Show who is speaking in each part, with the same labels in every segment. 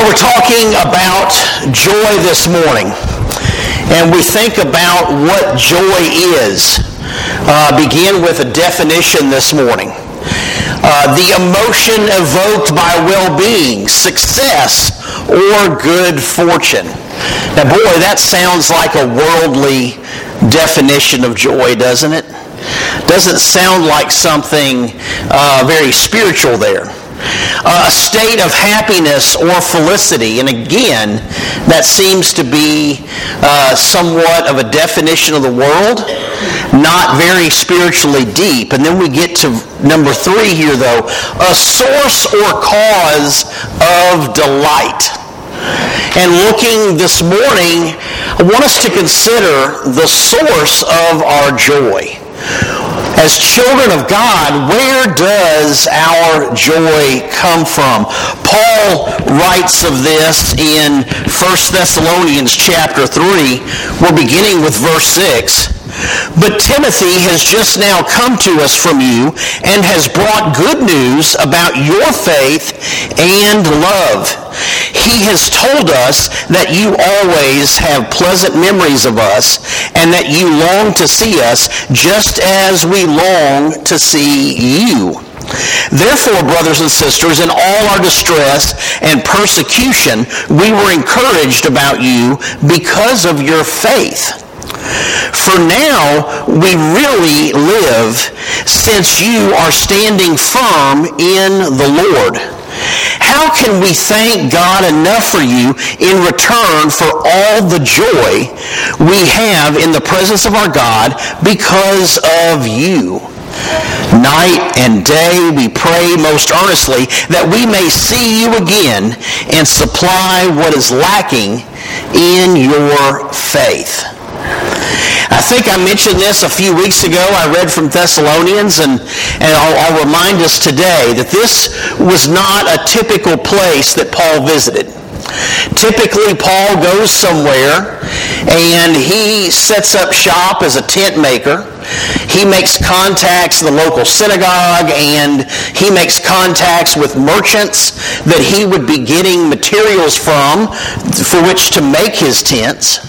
Speaker 1: Well, we're talking about joy this morning, and we think about what joy is. Uh, begin with a definition this morning. Uh, the emotion evoked by well-being, success, or good fortune. Now, boy, that sounds like a worldly definition of joy, doesn't it? Doesn't sound like something uh, very spiritual there a state of happiness or felicity. And again, that seems to be uh, somewhat of a definition of the world, not very spiritually deep. And then we get to number three here, though a source or cause of delight. And looking this morning, I want us to consider the source of our joy as children of God, where does our joy come from? Paul writes of this in 1 Thessalonians chapter 3. We're beginning with verse 6. But Timothy has just now come to us from you and has brought good news about your faith and love. He has told us that you always have pleasant memories of us and that you long to see us just as we long to see you. Therefore, brothers and sisters, in all our distress and persecution, we were encouraged about you because of your faith. For now we really live since you are standing firm in the Lord. How can we thank God enough for you in return for all the joy we have in the presence of our God because of you? Night and day we pray most earnestly that we may see you again and supply what is lacking in your faith. I think I mentioned this a few weeks ago. I read from Thessalonians, and, and I'll, I'll remind us today that this was not a typical place that Paul visited. Typically, Paul goes somewhere and he sets up shop as a tent maker. He makes contacts in the local synagogue and he makes contacts with merchants that he would be getting materials from for which to make his tents.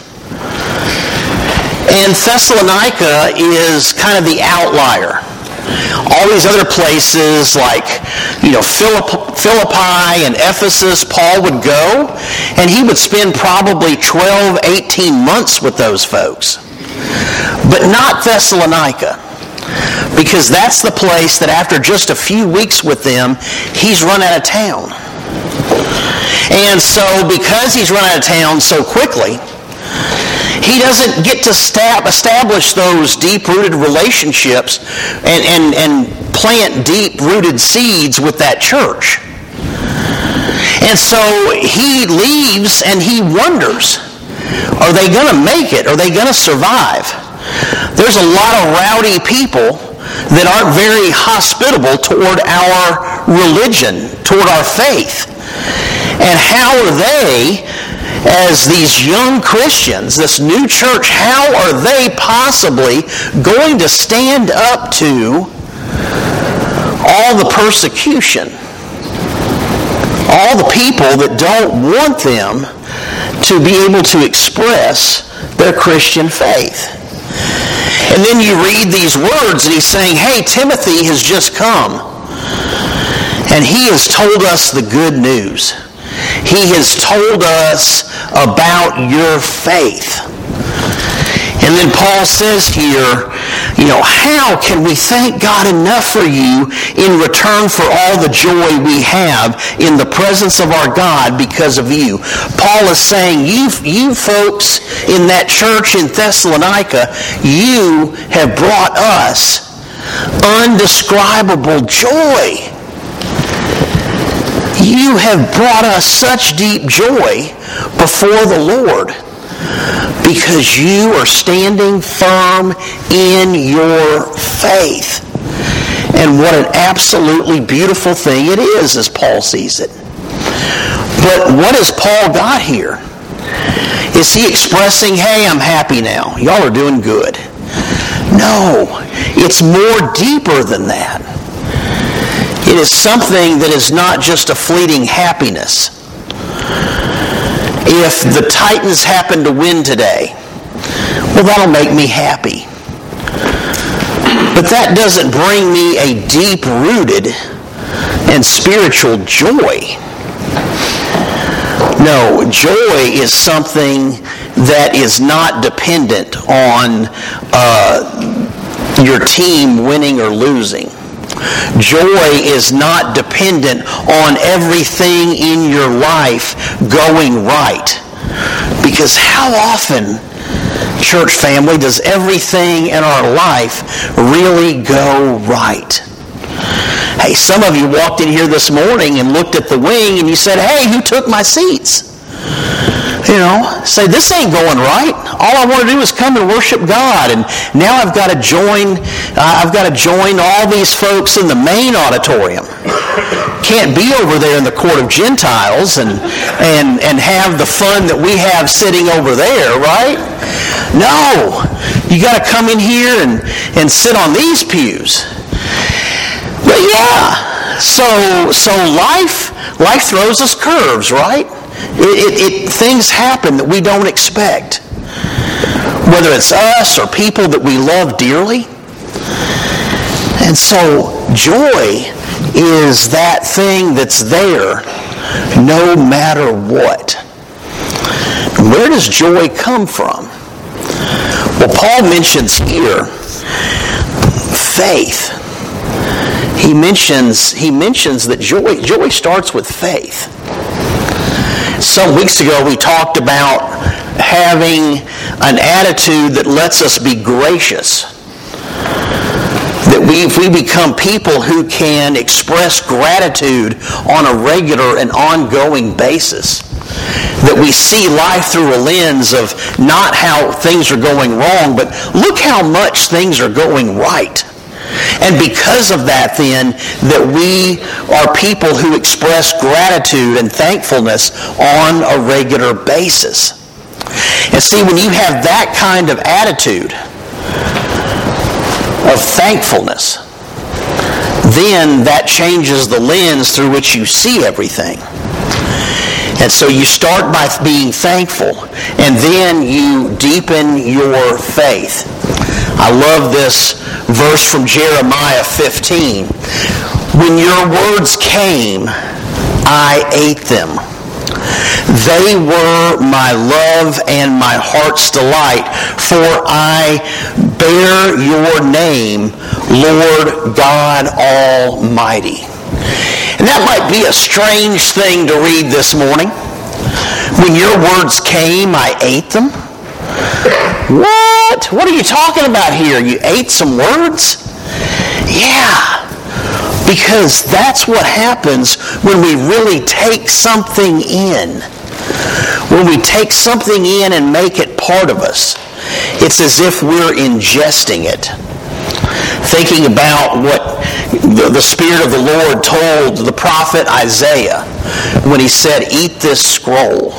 Speaker 1: And Thessalonica is kind of the outlier. All these other places like, you know, Philippi and Ephesus, Paul would go, and he would spend probably 12, 18 months with those folks. But not Thessalonica because that's the place that after just a few weeks with them, he's run out of town. And so because he's run out of town so quickly, he doesn't get to stab, establish those deep-rooted relationships and, and, and plant deep-rooted seeds with that church. And so he leaves and he wonders, are they going to make it? Are they going to survive? There's a lot of rowdy people that aren't very hospitable toward our religion, toward our faith. And how are they as these young Christians, this new church, how are they possibly going to stand up to all the persecution? All the people that don't want them to be able to express their Christian faith. And then you read these words and he's saying, hey, Timothy has just come. And he has told us the good news. He has told us about your faith. And then Paul says here, you know, how can we thank God enough for you in return for all the joy we have in the presence of our God because of you? Paul is saying, you, you folks in that church in Thessalonica, you have brought us undescribable joy you have brought us such deep joy before the Lord because you are standing firm in your faith. And what an absolutely beautiful thing it is as Paul sees it. But what has Paul got here? Is he expressing, hey, I'm happy now. Y'all are doing good. No, it's more deeper than that. It is something that is not just a fleeting happiness. If the Titans happen to win today, well, that'll make me happy. But that doesn't bring me a deep rooted and spiritual joy. No, joy is something that is not dependent on uh, your team winning or losing. Joy is not dependent on everything in your life going right. Because how often, church family, does everything in our life really go right? Hey, some of you walked in here this morning and looked at the wing and you said, hey, who took my seats? you know, say, this ain't going right. All I want to do is come and worship God. And now I've got to join, uh, I've got to join all these folks in the main auditorium. Can't be over there in the court of Gentiles and, and, and have the fun that we have sitting over there, right? No. You got to come in here and, and sit on these pews. But yeah, so, so life, life throws us curves, right? It, it, it, things happen that we don't expect. Whether it's us or people that we love dearly. And so joy is that thing that's there no matter what. Where does joy come from? Well, Paul mentions here faith. He mentions, he mentions that joy, joy starts with faith. Some weeks ago, we talked about having an attitude that lets us be gracious. That we, if we become people who can express gratitude on a regular and ongoing basis, that we see life through a lens of not how things are going wrong, but look how much things are going right. And because of that, then, that we are people who express gratitude and thankfulness on a regular basis. And see, when you have that kind of attitude of thankfulness, then that changes the lens through which you see everything. And so you start by being thankful, and then you deepen your faith. I love this verse from Jeremiah 15. When your words came, I ate them. They were my love and my heart's delight, for I bear your name, Lord God Almighty. And that might be a strange thing to read this morning. When your words came, I ate them. What? What are you talking about here? You ate some words? Yeah. Because that's what happens when we really take something in. When we take something in and make it part of us, it's as if we're ingesting it. Thinking about what the, Spirit of the Lord told the prophet Isaiah when he said, Eat this scroll.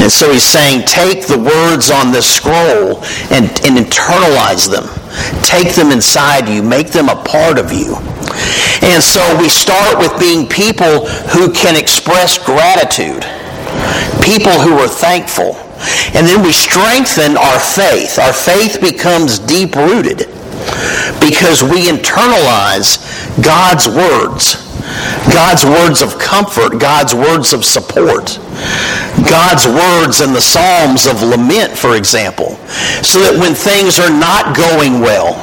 Speaker 1: And so he's saying, take the words on this scroll and, and internalize them. Take them inside you. Make them a part of you. And so we start with being people who can express gratitude. People who are thankful. And then we strengthen our faith. Our faith becomes deep rooted because we internalize God's words. God's words of comfort, God's words of support, God's words in the Psalms of lament, for example, so that when things are not going well,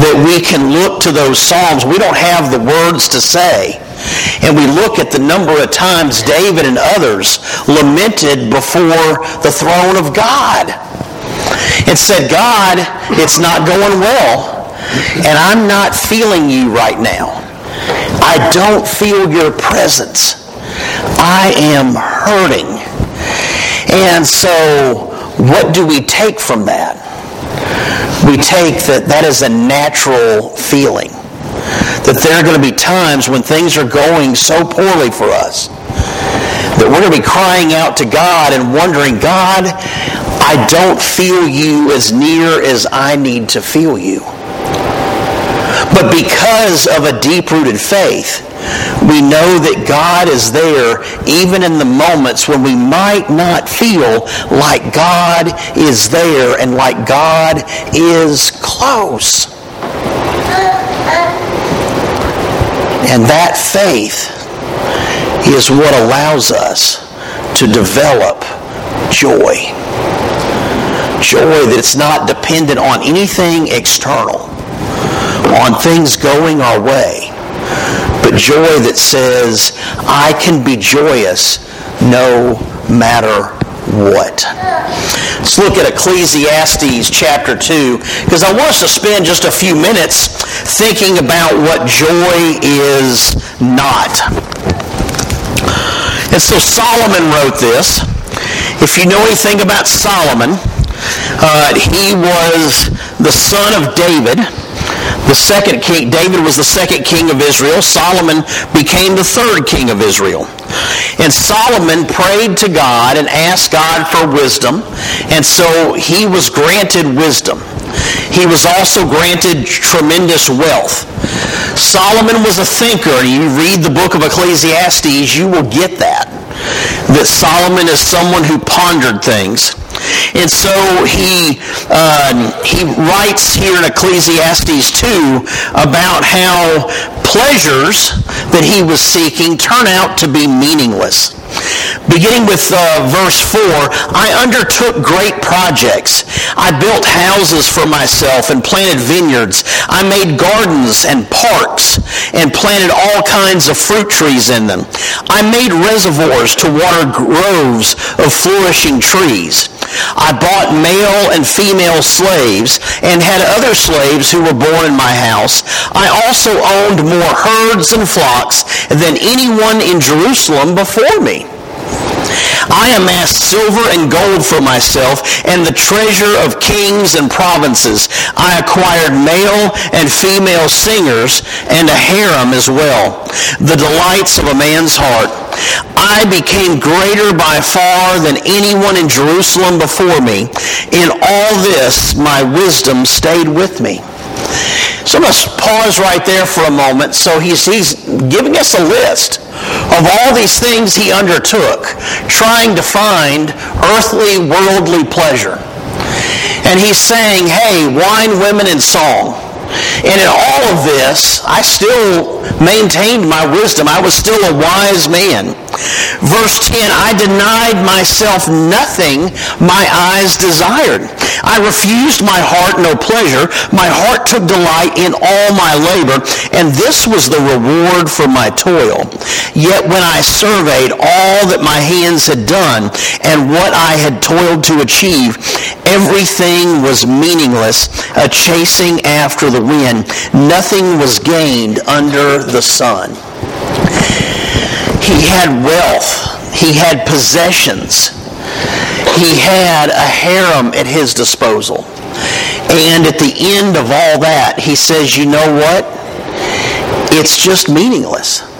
Speaker 1: that we can look to those Psalms. We don't have the words to say. And we look at the number of times David and others lamented before the throne of God and said, God, it's not going well, and I'm not feeling you right now. I don't feel your presence. I am hurting. And so, what do we take from that? We take that that is a natural feeling. That there are going to be times when things are going so poorly for us that we're going to be crying out to God and wondering, God, I don't feel you as near as I need to feel you. But because of a deep rooted faith, We know that God is there even in the moments when we might not feel like God is there and like God is close. And that faith is what allows us to develop joy. Joy that's not dependent on anything external, on things going our way, but joy that says, I can be joyous no matter what. Let's look at Ecclesiastes chapter 2 because I want us to spend just a few minutes thinking about what joy is not. And so Solomon wrote this. If you know anything about Solomon, uh, he was the son of David the second king, David was the second king of Israel. Solomon became the third king of Israel. And Solomon prayed to God and asked God for wisdom. And so he was granted wisdom. He was also granted tremendous wealth. Solomon was a thinker. You read the book of Ecclesiastes, you will get that. That Solomon is someone who pondered things. And so he, uh, he writes here in Ecclesiastes 2 about how pleasures that he was seeking turn out to be meaningless. Beginning with uh, verse 4, I undertook great projects. I built houses for myself and planted vineyards. I made gardens and parks and planted all kinds of fruit trees in them. I made reservoirs to water groves of flourishing trees. I bought male and female slaves and had other slaves who were born in my house. I also owned more herds and flocks than anyone in Jerusalem before me. I amassed silver and gold for myself and the treasure of kings and provinces. I acquired male and female singers and a harem as well, the delights of a man's heart. I became greater by far than anyone in Jerusalem before me. In all this, my wisdom stayed with me. So let's pause right there for a moment. So he's, he's giving us a list of all these things he undertook, trying to find earthly, worldly pleasure. And he's saying, hey, wine, women, and song and in all of this, I still maintained my wisdom. I was still a wise man. Verse 10, I denied myself nothing my eyes desired. I refused my heart no pleasure. My heart took delight in all my labor, and this was the reward for my toil. Yet when I surveyed all that my hands had done and what I had toiled to achieve, everything was meaningless, a chasing after the wind. Nothing was gained under the sun. He had wealth. He had possessions. He had a harem at his disposal. And at the end of all that, he says, you know what? It's just meaningless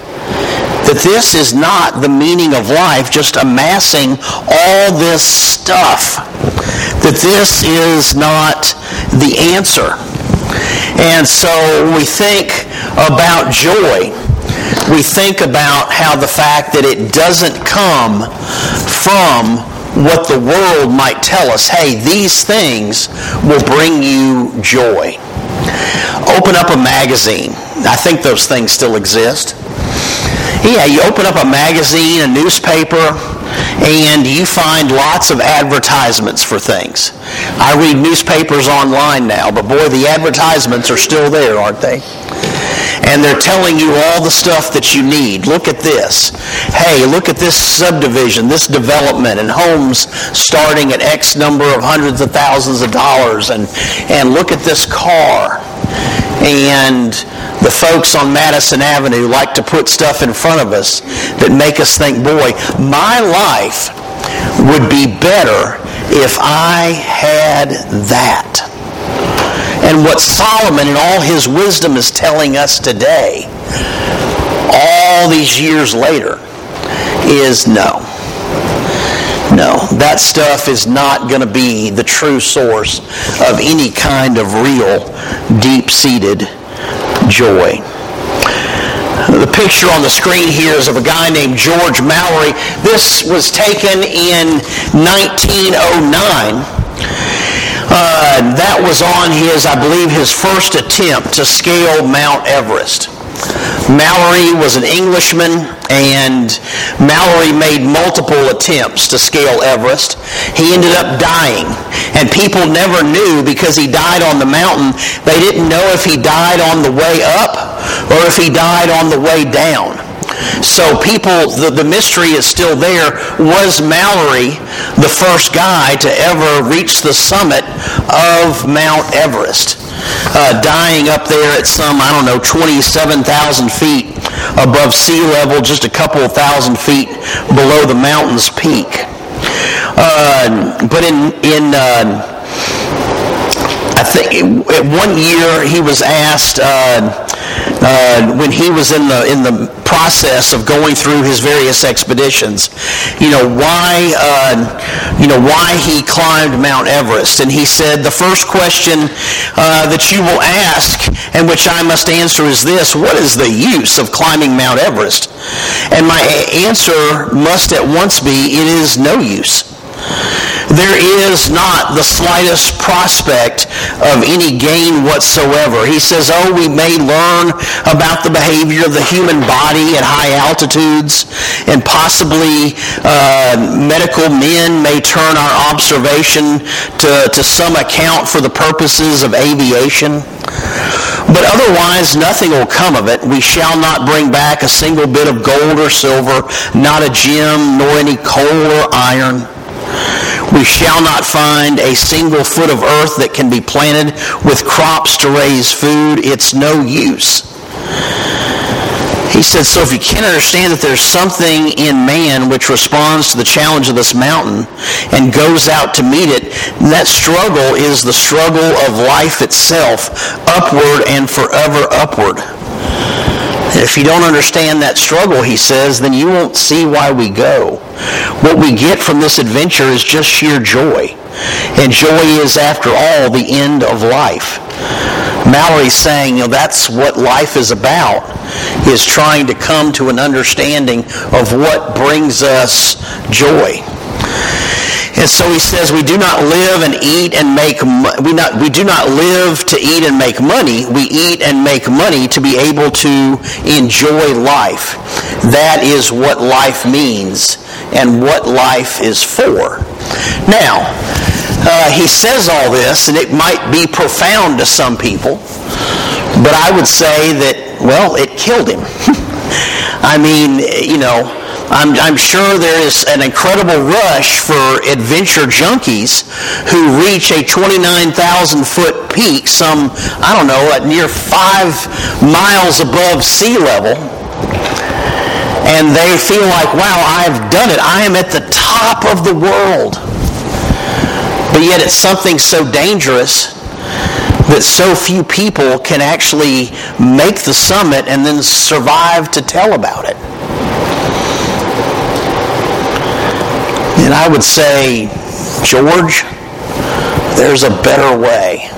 Speaker 1: that this is not the meaning of life, just amassing all this stuff. That this is not the answer. And so we think about joy. We think about how the fact that it doesn't come from what the world might tell us. Hey, these things will bring you joy. Open up a magazine. I think those things still exist. Yeah, you open up a magazine, a newspaper, and you find lots of advertisements for things. I read newspapers online now, but boy, the advertisements are still there, aren't they? And they're telling you all the stuff that you need. Look at this. Hey, look at this subdivision, this development, and homes starting at X number of hundreds of thousands of dollars. And, and look at this car. And the folks on Madison Avenue like to put stuff in front of us that make us think, boy, my life would be better if I had that. And what Solomon in all his wisdom is telling us today, all these years later, is no. No, that stuff is not going to be the true source of any kind of real, deep-seated joy. The picture on the screen here is of a guy named George Mallory. This was taken in 1909. Uh, that was on his, I believe, his first attempt to scale Mount Everest. Mallory was an Englishman, and Mallory made multiple attempts to scale Everest. He ended up dying, and people never knew because he died on the mountain. They didn't know if he died on the way up or if he died on the way down. So people, the, the mystery is still there. Was Mallory the first guy to ever reach the summit of Mount Everest? Uh, dying up there at some, I don't know, 27,000 feet above sea level, just a couple of thousand feet below the mountain's peak. Uh, but in, in uh, I think one year he was asked uh, uh, when he was in the in the process of going through his various expeditions, you know why uh, you know why he climbed Mount Everest, and he said the first question uh, that you will ask, and which I must answer, is this: What is the use of climbing Mount Everest? And my answer must at once be: It is no use there is not the slightest prospect of any gain whatsoever. He says, oh, we may learn about the behavior of the human body at high altitudes, and possibly uh, medical men may turn our observation to, to some account for the purposes of aviation. But otherwise, nothing will come of it. We shall not bring back a single bit of gold or silver, not a gem, nor any coal or iron. We shall not find a single foot of earth that can be planted with crops to raise food. It's no use. He said, so if you can't understand that there's something in man which responds to the challenge of this mountain and goes out to meet it, that struggle is the struggle of life itself, upward and forever upward. If you don't understand that struggle, he says, then you won't see why we go. What we get from this adventure is just sheer joy. And joy is, after all, the end of life. Mallory's saying, you know, that's what life is about, is trying to come to an understanding of what brings us joy. And so he says, we do not live and eat and make, we, not, we do not live to eat and make money. We eat and make money to be able to enjoy life. That is what life means and what life is for. Now, uh, he says all this, and it might be profound to some people, but I would say that, well, it killed him. I mean, you know, I'm, I'm sure there is an incredible rush for adventure junkies who reach a 29,000 foot peak, some, I don't know, at near five miles above sea level. And they feel like, wow, I've done it. I am at the top of the world. But yet it's something so dangerous that so few people can actually make the summit and then survive to tell about it. And I would say, George, there's a better way.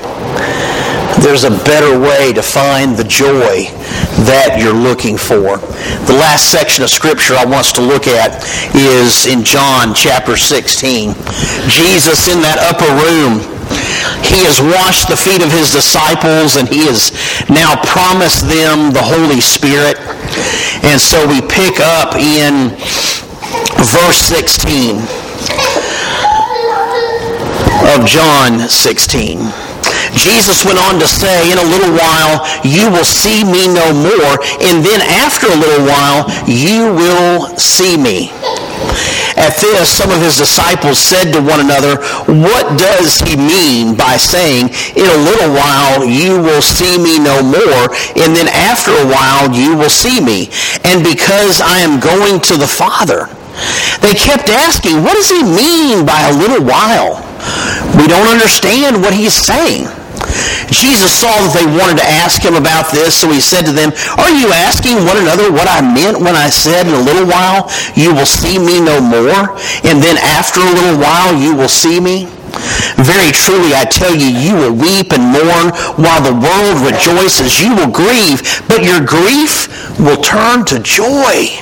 Speaker 1: There's a better way to find the joy that you're looking for. The last section of scripture I want us to look at is in John chapter 16. Jesus in that upper room he has washed the feet of his disciples and he has now promised them the Holy Spirit. And so we pick up in verse 16 of John 16. Jesus went on to say, in a little while, you will see me no more, and then after a little while, you will see me. At this, some of his disciples said to one another, What does he mean by saying, In a little while you will see me no more, and then after a while you will see me? And because I am going to the Father. They kept asking, What does he mean by a little while? We don't understand what he's saying. Jesus saw that they wanted to ask him about this, so he said to them, Are you asking one another what I meant when I said, In a little while you will see me no more, and then after a little while you will see me? Very truly, I tell you, you will weep and mourn while the world rejoices. You will grieve, but your grief will turn to joy.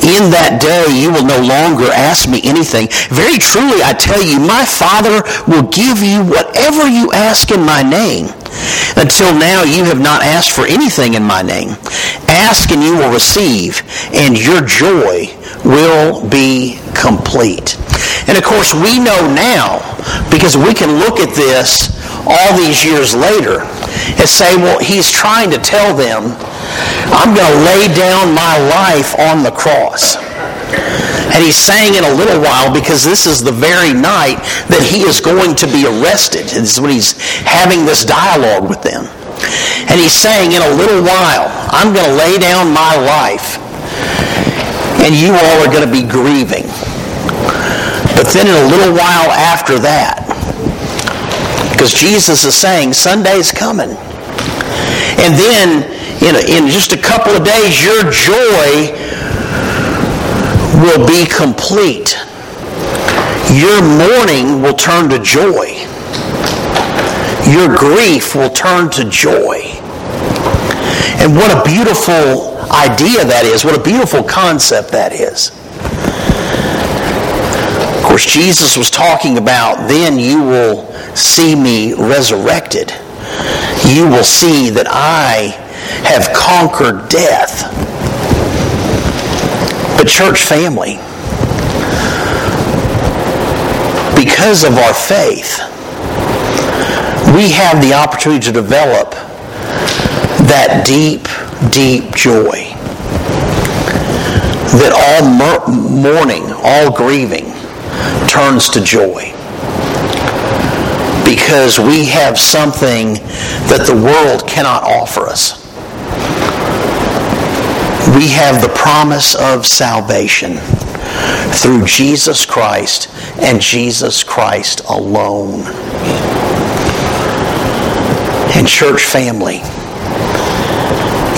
Speaker 1: In that day you will no longer ask me anything. Very truly I tell you, my Father will give you whatever you ask in my name. Until now you have not asked for anything in my name. Ask and you will receive, and your joy will be complete. And of course, we know now, because we can look at this all these years later, and say, well, he's trying to tell them, I'm going to lay down my life on the cross. And he's saying in a little while because this is the very night that he is going to be arrested. This is when he's having this dialogue with them. And he's saying in a little while, I'm going to lay down my life and you all are going to be grieving. But then in a little while after that, because Jesus is saying Sunday's coming. And then in, a, in just a couple of days, your joy will be complete. Your mourning will turn to joy. Your grief will turn to joy. And what a beautiful idea that is. What a beautiful concept that is. Of course, Jesus was talking about then you will see me resurrected. You will see that I have conquered death. But, church family, because of our faith, we have the opportunity to develop that deep, deep joy. That all mourning, all grieving turns to joy. Because we have something that the world cannot offer us. We have the promise of salvation through Jesus Christ and Jesus Christ alone. And church family,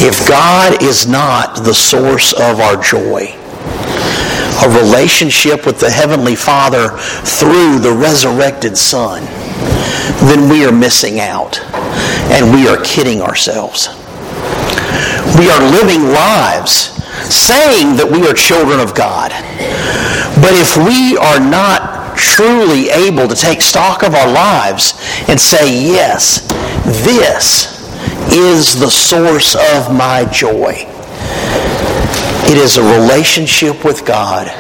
Speaker 1: if God is not the source of our joy, a relationship with the Heavenly Father through the resurrected Son, then we are missing out and we are kidding ourselves. We are living lives saying that we are children of God. But if we are not truly able to take stock of our lives and say, yes, this is the source of my joy. It is a relationship with God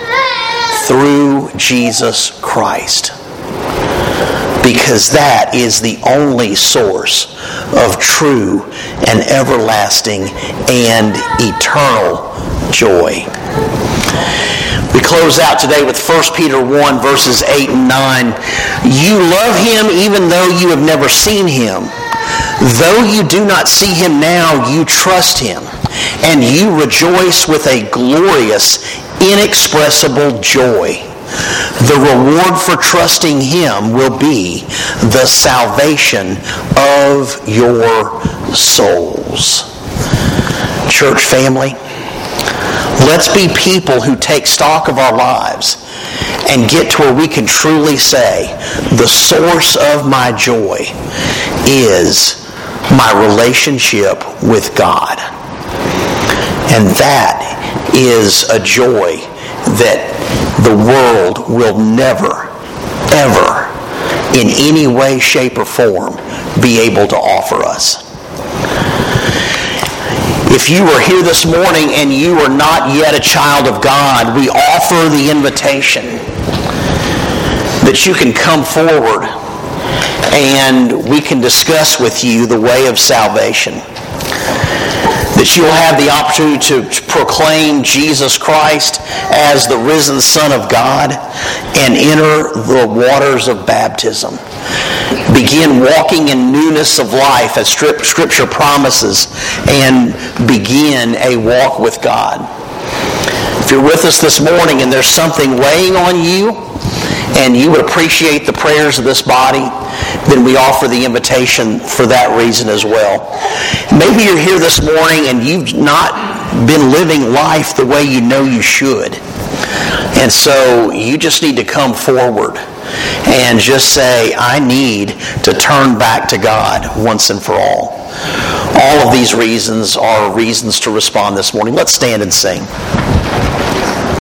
Speaker 1: through Jesus Christ. Because that is the only source of true and everlasting and eternal joy. We close out today with 1 Peter 1, verses 8 and 9. You love him even though you have never seen him. Though you do not see him now, you trust him, and you rejoice with a glorious, inexpressible joy. The reward for trusting him will be the salvation of your souls. Church family, let's be people who take stock of our lives and get to where we can truly say, the source of my joy is my relationship with God. And that is a joy that the world will never, ever, in any way, shape, or form, be able to offer us. If you are here this morning and you are not yet a child of God, we offer the invitation that you can come forward and we can discuss with you the way of salvation. That you'll have the opportunity to proclaim Jesus Christ as the risen Son of God and enter the waters of baptism. begin walking in newness of life as Scripture promises and begin a walk with God. If you're with us this morning and there's something weighing on you and you would appreciate the prayers of this body, then we offer the invitation for that reason as well. Maybe you're here this morning and you've not been living life the way you know you should. And so you just need to come forward and just say, I need to turn back to God once and for all. All of these reasons are reasons to respond this morning. Let's stand and sing.